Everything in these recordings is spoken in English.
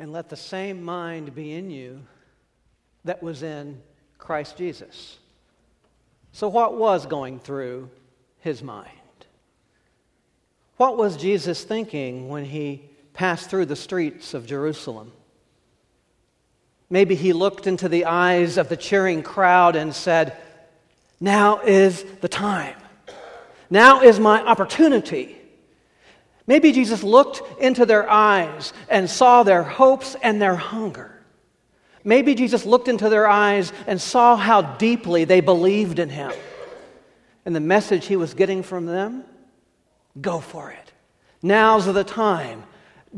and let the same mind be in you that was in Christ Jesus. So, what was going through his mind? What was Jesus thinking when he passed through the streets of Jerusalem? Maybe he looked into the eyes of the cheering crowd and said, Now is the time. Now is my opportunity. Maybe Jesus looked into their eyes and saw their hopes and their hunger. Maybe Jesus looked into their eyes and saw how deeply they believed in him. And the message he was getting from them go for it. Now's the time.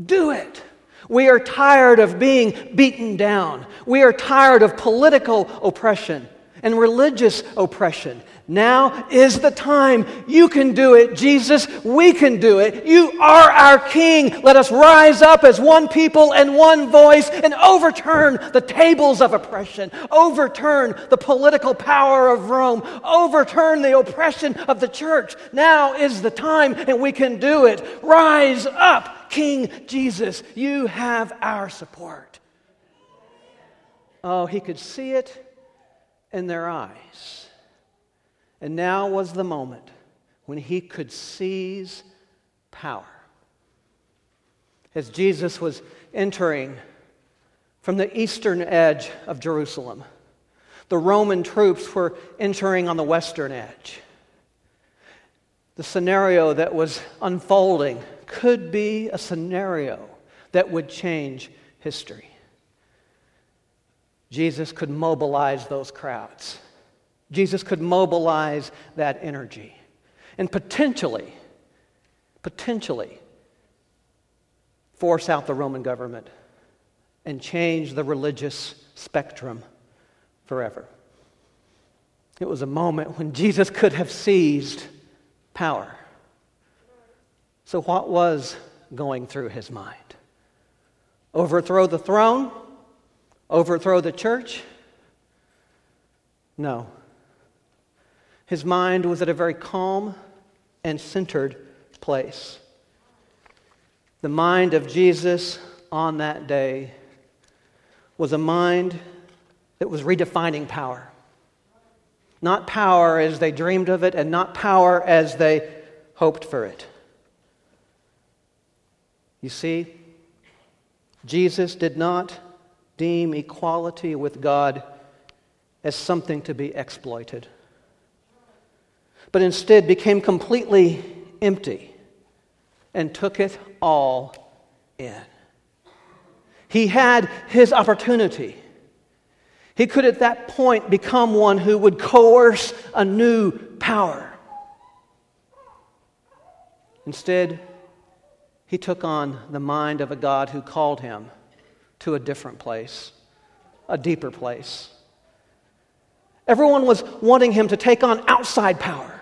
Do it. We are tired of being beaten down. We are tired of political oppression and religious oppression. Now is the time. You can do it, Jesus. We can do it. You are our King. Let us rise up as one people and one voice and overturn the tables of oppression, overturn the political power of Rome, overturn the oppression of the church. Now is the time, and we can do it. Rise up, King Jesus. You have our support. Oh, he could see it in their eyes. And now was the moment when he could seize power. As Jesus was entering from the eastern edge of Jerusalem, the Roman troops were entering on the western edge. The scenario that was unfolding could be a scenario that would change history. Jesus could mobilize those crowds. Jesus could mobilize that energy and potentially, potentially force out the Roman government and change the religious spectrum forever. It was a moment when Jesus could have seized power. So, what was going through his mind? Overthrow the throne? Overthrow the church? No. His mind was at a very calm and centered place. The mind of Jesus on that day was a mind that was redefining power. Not power as they dreamed of it, and not power as they hoped for it. You see, Jesus did not deem equality with God as something to be exploited but instead became completely empty and took it all in. He had his opportunity. He could at that point become one who would coerce a new power. Instead, he took on the mind of a God who called him to a different place, a deeper place. Everyone was wanting him to take on outside power.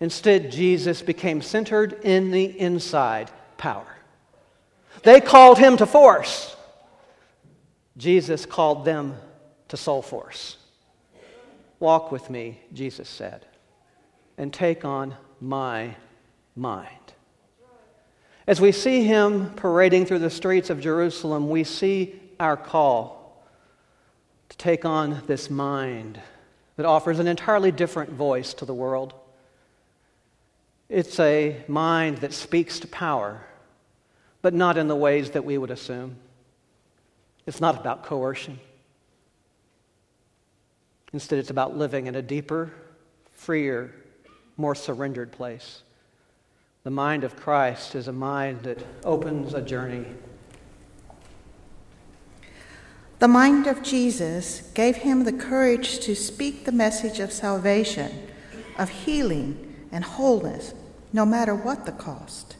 Instead, Jesus became centered in the inside power. They called him to force. Jesus called them to soul force. Walk with me, Jesus said, and take on my mind. As we see him parading through the streets of Jerusalem, we see our call to take on this mind that offers an entirely different voice to the world. It's a mind that speaks to power, but not in the ways that we would assume. It's not about coercion. Instead, it's about living in a deeper, freer, more surrendered place. The mind of Christ is a mind that opens a journey. The mind of Jesus gave him the courage to speak the message of salvation, of healing, and wholeness no matter what the cost.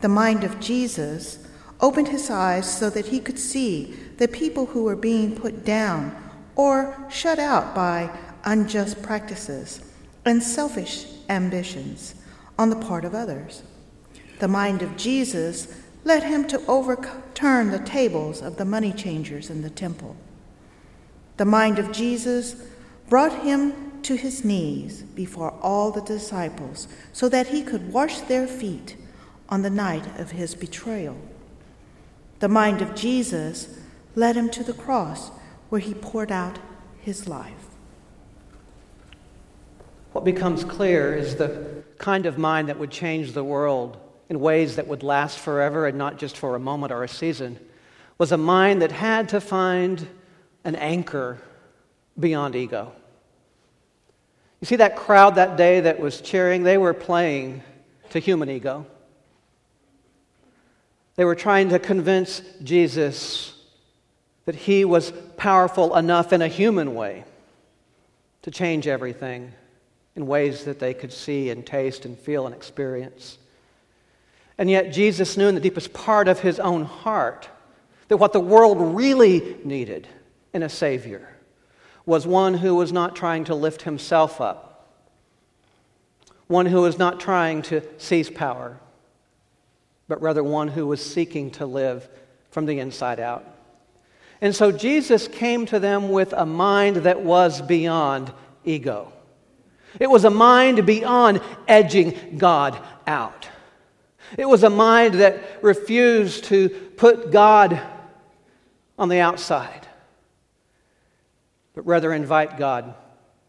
The mind of Jesus opened his eyes so that he could see the people who were being put down or shut out by unjust practices and selfish ambitions on the part of others. The mind of Jesus led him to overturn the tables of the money changers in the temple. The mind of Jesus brought him to his knees before all the disciples so that he could wash their feet on the night of his betrayal. The mind of Jesus led him to the cross where he poured out his life. What becomes clear is the kind of mind that would change the world in ways that would last forever and not just for a moment or a season was a mind that had to find an anchor beyond ego. You see that crowd that day that was cheering? They were playing to human ego. They were trying to convince Jesus that he was powerful enough in a human way to change everything in ways that they could see and taste and feel and experience. And yet, Jesus knew in the deepest part of his own heart that what the world really needed in a Savior was one who was not trying to lift himself up, one who was not trying to seize power, but rather one who was seeking to live from the inside out. And so Jesus came to them with a mind that was beyond ego. It was a mind beyond edging God out. It was a mind that refused to put God on the outside but rather invite God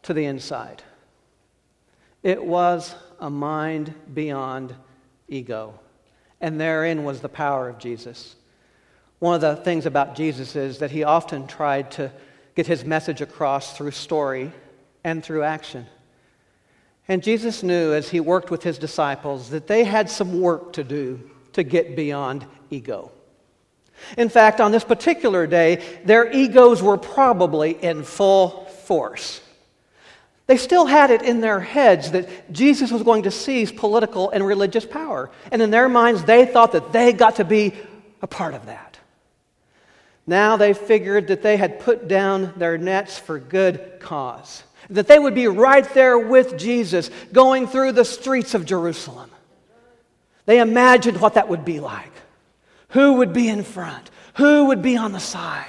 to the inside. It was a mind beyond ego, and therein was the power of Jesus. One of the things about Jesus is that he often tried to get his message across through story and through action. And Jesus knew as he worked with his disciples that they had some work to do to get beyond ego. In fact, on this particular day, their egos were probably in full force. They still had it in their heads that Jesus was going to seize political and religious power. And in their minds, they thought that they got to be a part of that. Now they figured that they had put down their nets for good cause, that they would be right there with Jesus going through the streets of Jerusalem. They imagined what that would be like. Who would be in front? Who would be on the side?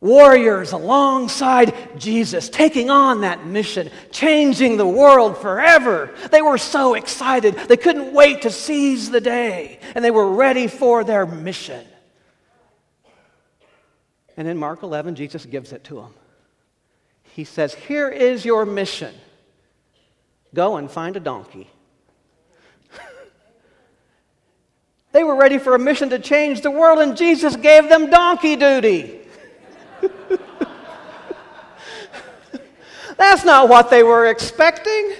Warriors alongside Jesus, taking on that mission, changing the world forever. They were so excited. They couldn't wait to seize the day, and they were ready for their mission. And in Mark 11, Jesus gives it to them. He says, Here is your mission go and find a donkey They were ready for a mission to change the world, and Jesus gave them donkey duty. That's not what they were expecting.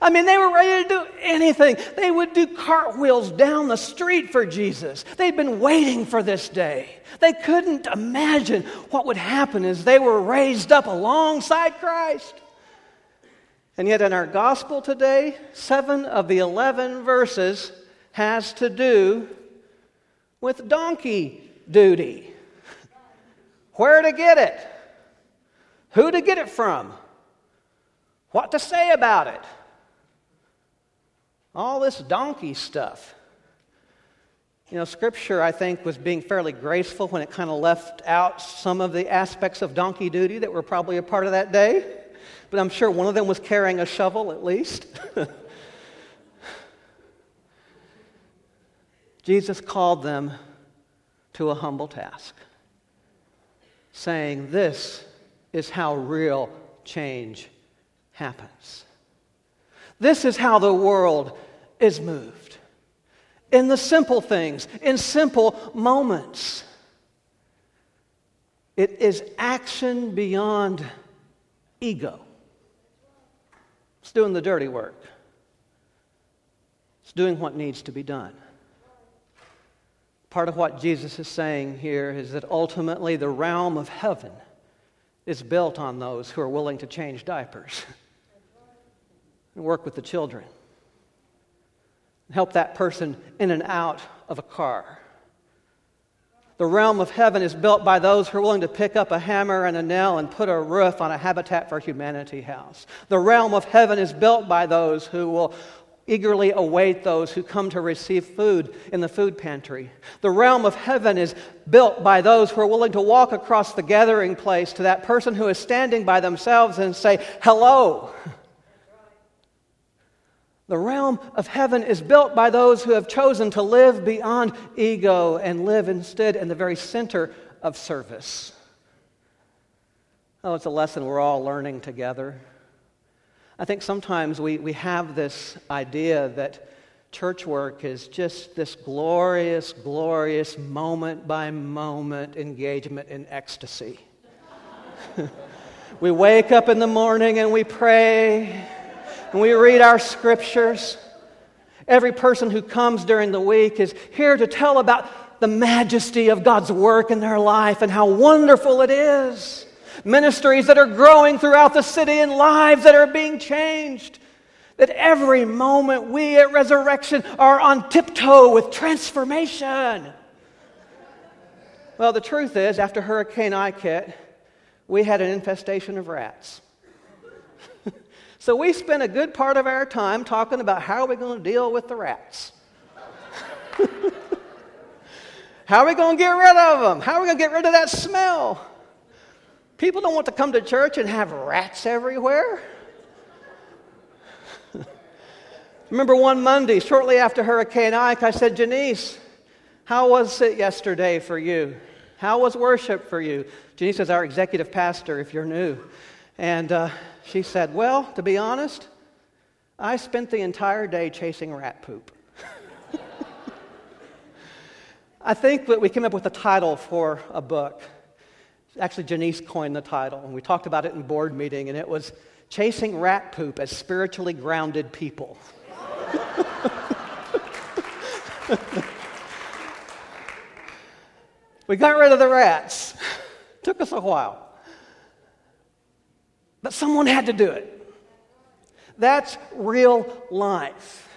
I mean, they were ready to do anything. They would do cartwheels down the street for Jesus. They'd been waiting for this day. They couldn't imagine what would happen as they were raised up alongside Christ. And yet, in our gospel today, seven of the 11 verses has to do with donkey duty. Where to get it? Who to get it from? What to say about it? All this donkey stuff. You know, Scripture, I think, was being fairly graceful when it kind of left out some of the aspects of donkey duty that were probably a part of that day. But I'm sure one of them was carrying a shovel at least. Jesus called them to a humble task, saying, This is how real change happens. This is how the world is moved. In the simple things, in simple moments. It is action beyond ego. It's doing the dirty work. It's doing what needs to be done. Part of what Jesus is saying here is that ultimately the realm of heaven is built on those who are willing to change diapers and work with the children, help that person in and out of a car. The realm of heaven is built by those who are willing to pick up a hammer and a nail and put a roof on a Habitat for Humanity house. The realm of heaven is built by those who will eagerly await those who come to receive food in the food pantry. The realm of heaven is built by those who are willing to walk across the gathering place to that person who is standing by themselves and say, Hello. The realm of heaven is built by those who have chosen to live beyond ego and live instead in the very center of service. Oh, it's a lesson we're all learning together. I think sometimes we, we have this idea that church work is just this glorious, glorious moment by moment engagement in ecstasy. we wake up in the morning and we pray and we read our scriptures. Every person who comes during the week is here to tell about the majesty of God's work in their life and how wonderful it is. Ministries that are growing throughout the city and lives that are being changed. That every moment we at Resurrection are on tiptoe with transformation. Well, the truth is, after Hurricane Ike we had an infestation of rats. So we spent a good part of our time talking about how are we going to deal with the rats. how are we going to get rid of them? How are we going to get rid of that smell? People don't want to come to church and have rats everywhere. Remember one Monday, shortly after Hurricane Ike, I said, Janice, how was it yesterday for you? How was worship for you? Janice is our executive pastor, if you're new. And uh, she said, Well, to be honest, I spent the entire day chasing rat poop. I think that we came up with a title for a book. Actually, Janice coined the title, and we talked about it in board meeting, and it was Chasing Rat Poop as Spiritually Grounded People. we got rid of the rats. Took us a while. But someone had to do it. That's real life,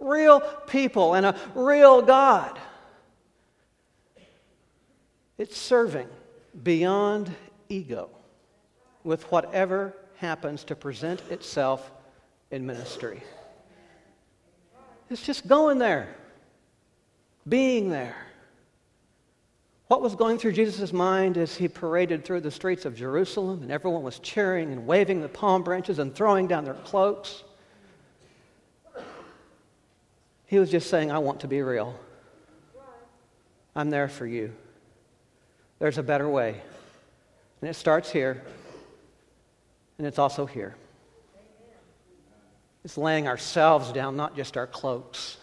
real people, and a real God. It's serving beyond ego with whatever happens to present itself in ministry. It's just going there, being there. What was going through Jesus' mind as he paraded through the streets of Jerusalem and everyone was cheering and waving the palm branches and throwing down their cloaks? He was just saying, I want to be real. I'm there for you. There's a better way. And it starts here, and it's also here. It's laying ourselves down, not just our cloaks.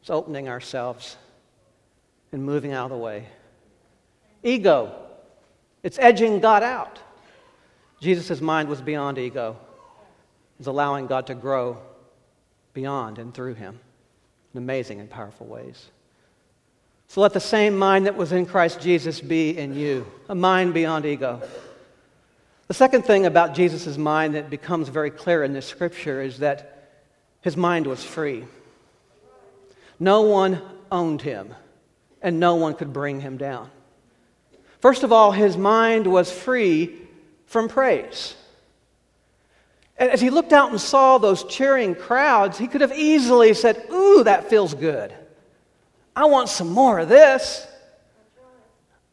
It's opening ourselves and moving out of the way. Ego, it's edging God out. Jesus' mind was beyond ego, It's allowing God to grow beyond and through him in amazing and powerful ways. So let the same mind that was in Christ Jesus be in you, a mind beyond ego. The second thing about Jesus' mind that becomes very clear in this scripture is that his mind was free. No one owned him and no one could bring him down. First of all, his mind was free from praise. And as he looked out and saw those cheering crowds, he could have easily said, Ooh, that feels good. I want some more of this.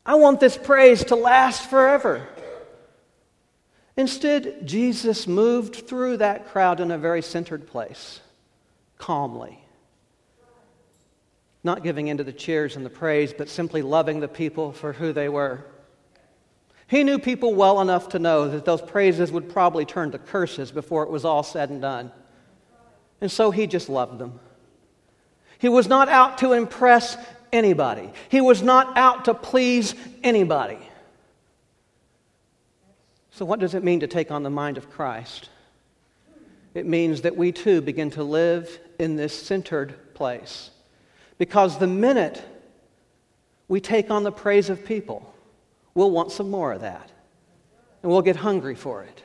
I want this praise to last forever. Instead, Jesus moved through that crowd in a very centered place, calmly not giving in to the cheers and the praise, but simply loving the people for who they were. He knew people well enough to know that those praises would probably turn to curses before it was all said and done. And so he just loved them. He was not out to impress anybody, he was not out to please anybody. So, what does it mean to take on the mind of Christ? It means that we too begin to live in this centered place because the minute we take on the praise of people, we'll want some more of that. And we'll get hungry for it.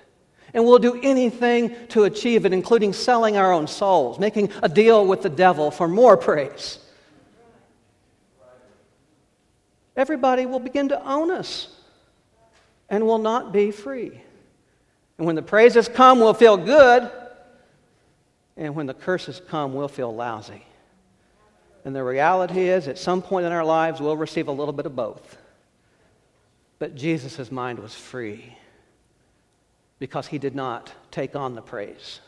And we'll do anything to achieve it, including selling our own souls, making a deal with the devil for more praise. Everybody will begin to own us and will not be free. And when the praises come, we'll feel good. And when the curses come, we'll feel lousy. And the reality is, at some point in our lives, we'll receive a little bit of both. But Jesus' mind was free because he did not take on the praise.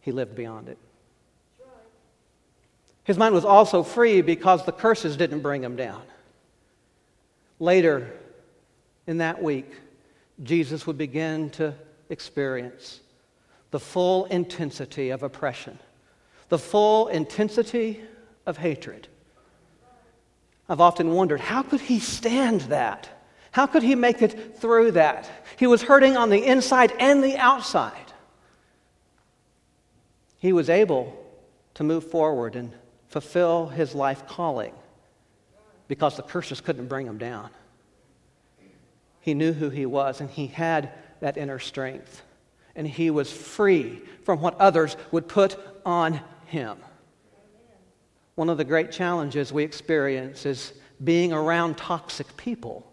he lived beyond it. His mind was also free because the curses didn't bring him down. Later in that week, Jesus would begin to experience the full intensity of oppression, the full intensity of hatred. I've often wondered how could he stand that? How could he make it through that? He was hurting on the inside and the outside. He was able to move forward and fulfill his life calling because the curses couldn't bring him down. He knew who he was and he had that inner strength. And he was free from what others would put on him. One of the great challenges we experience is being around toxic people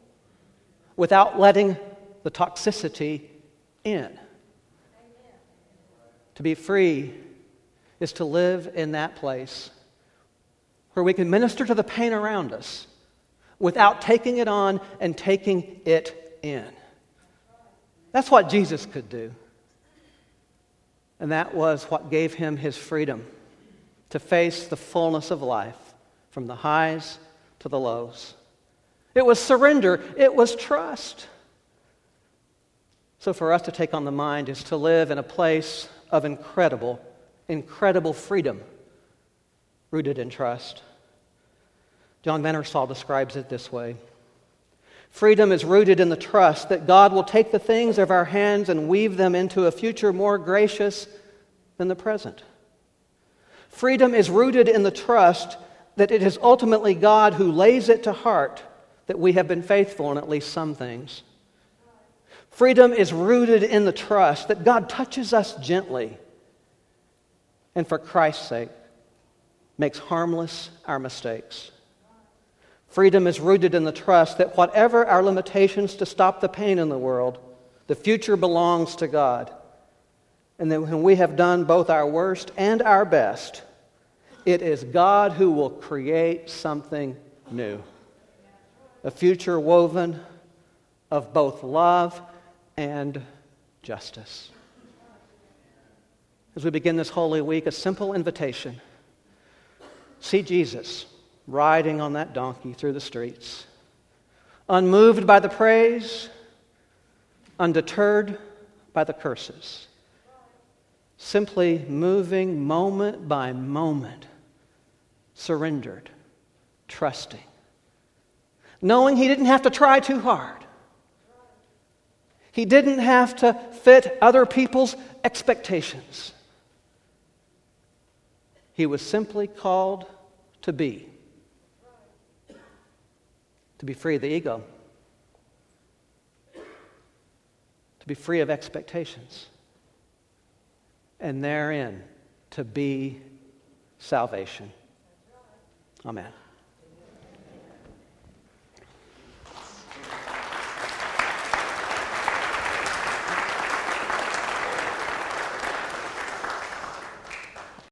without letting the toxicity in. To be free is to live in that place where we can minister to the pain around us without taking it on and taking it in. That's what Jesus could do. And that was what gave him his freedom to face the fullness of life from the highs to the lows. It was surrender, it was trust. So, for us to take on the mind is to live in a place of incredible, incredible freedom rooted in trust. John Vanderstal describes it this way Freedom is rooted in the trust that God will take the things of our hands and weave them into a future more gracious than the present. Freedom is rooted in the trust that it is ultimately God who lays it to heart that we have been faithful in at least some things. Freedom is rooted in the trust that God touches us gently and for Christ's sake makes harmless our mistakes. Freedom is rooted in the trust that whatever our limitations to stop the pain in the world, the future belongs to God. And that when we have done both our worst and our best, it is God who will create something new. A future woven of both love and justice. As we begin this Holy Week, a simple invitation see Jesus riding on that donkey through the streets, unmoved by the praise, undeterred by the curses, simply moving moment by moment, surrendered, trusting, knowing he didn't have to try too hard. He didn't have to fit other people's expectations. He was simply called to be to be free of the ego, to be free of expectations, and therein to be salvation. Amen.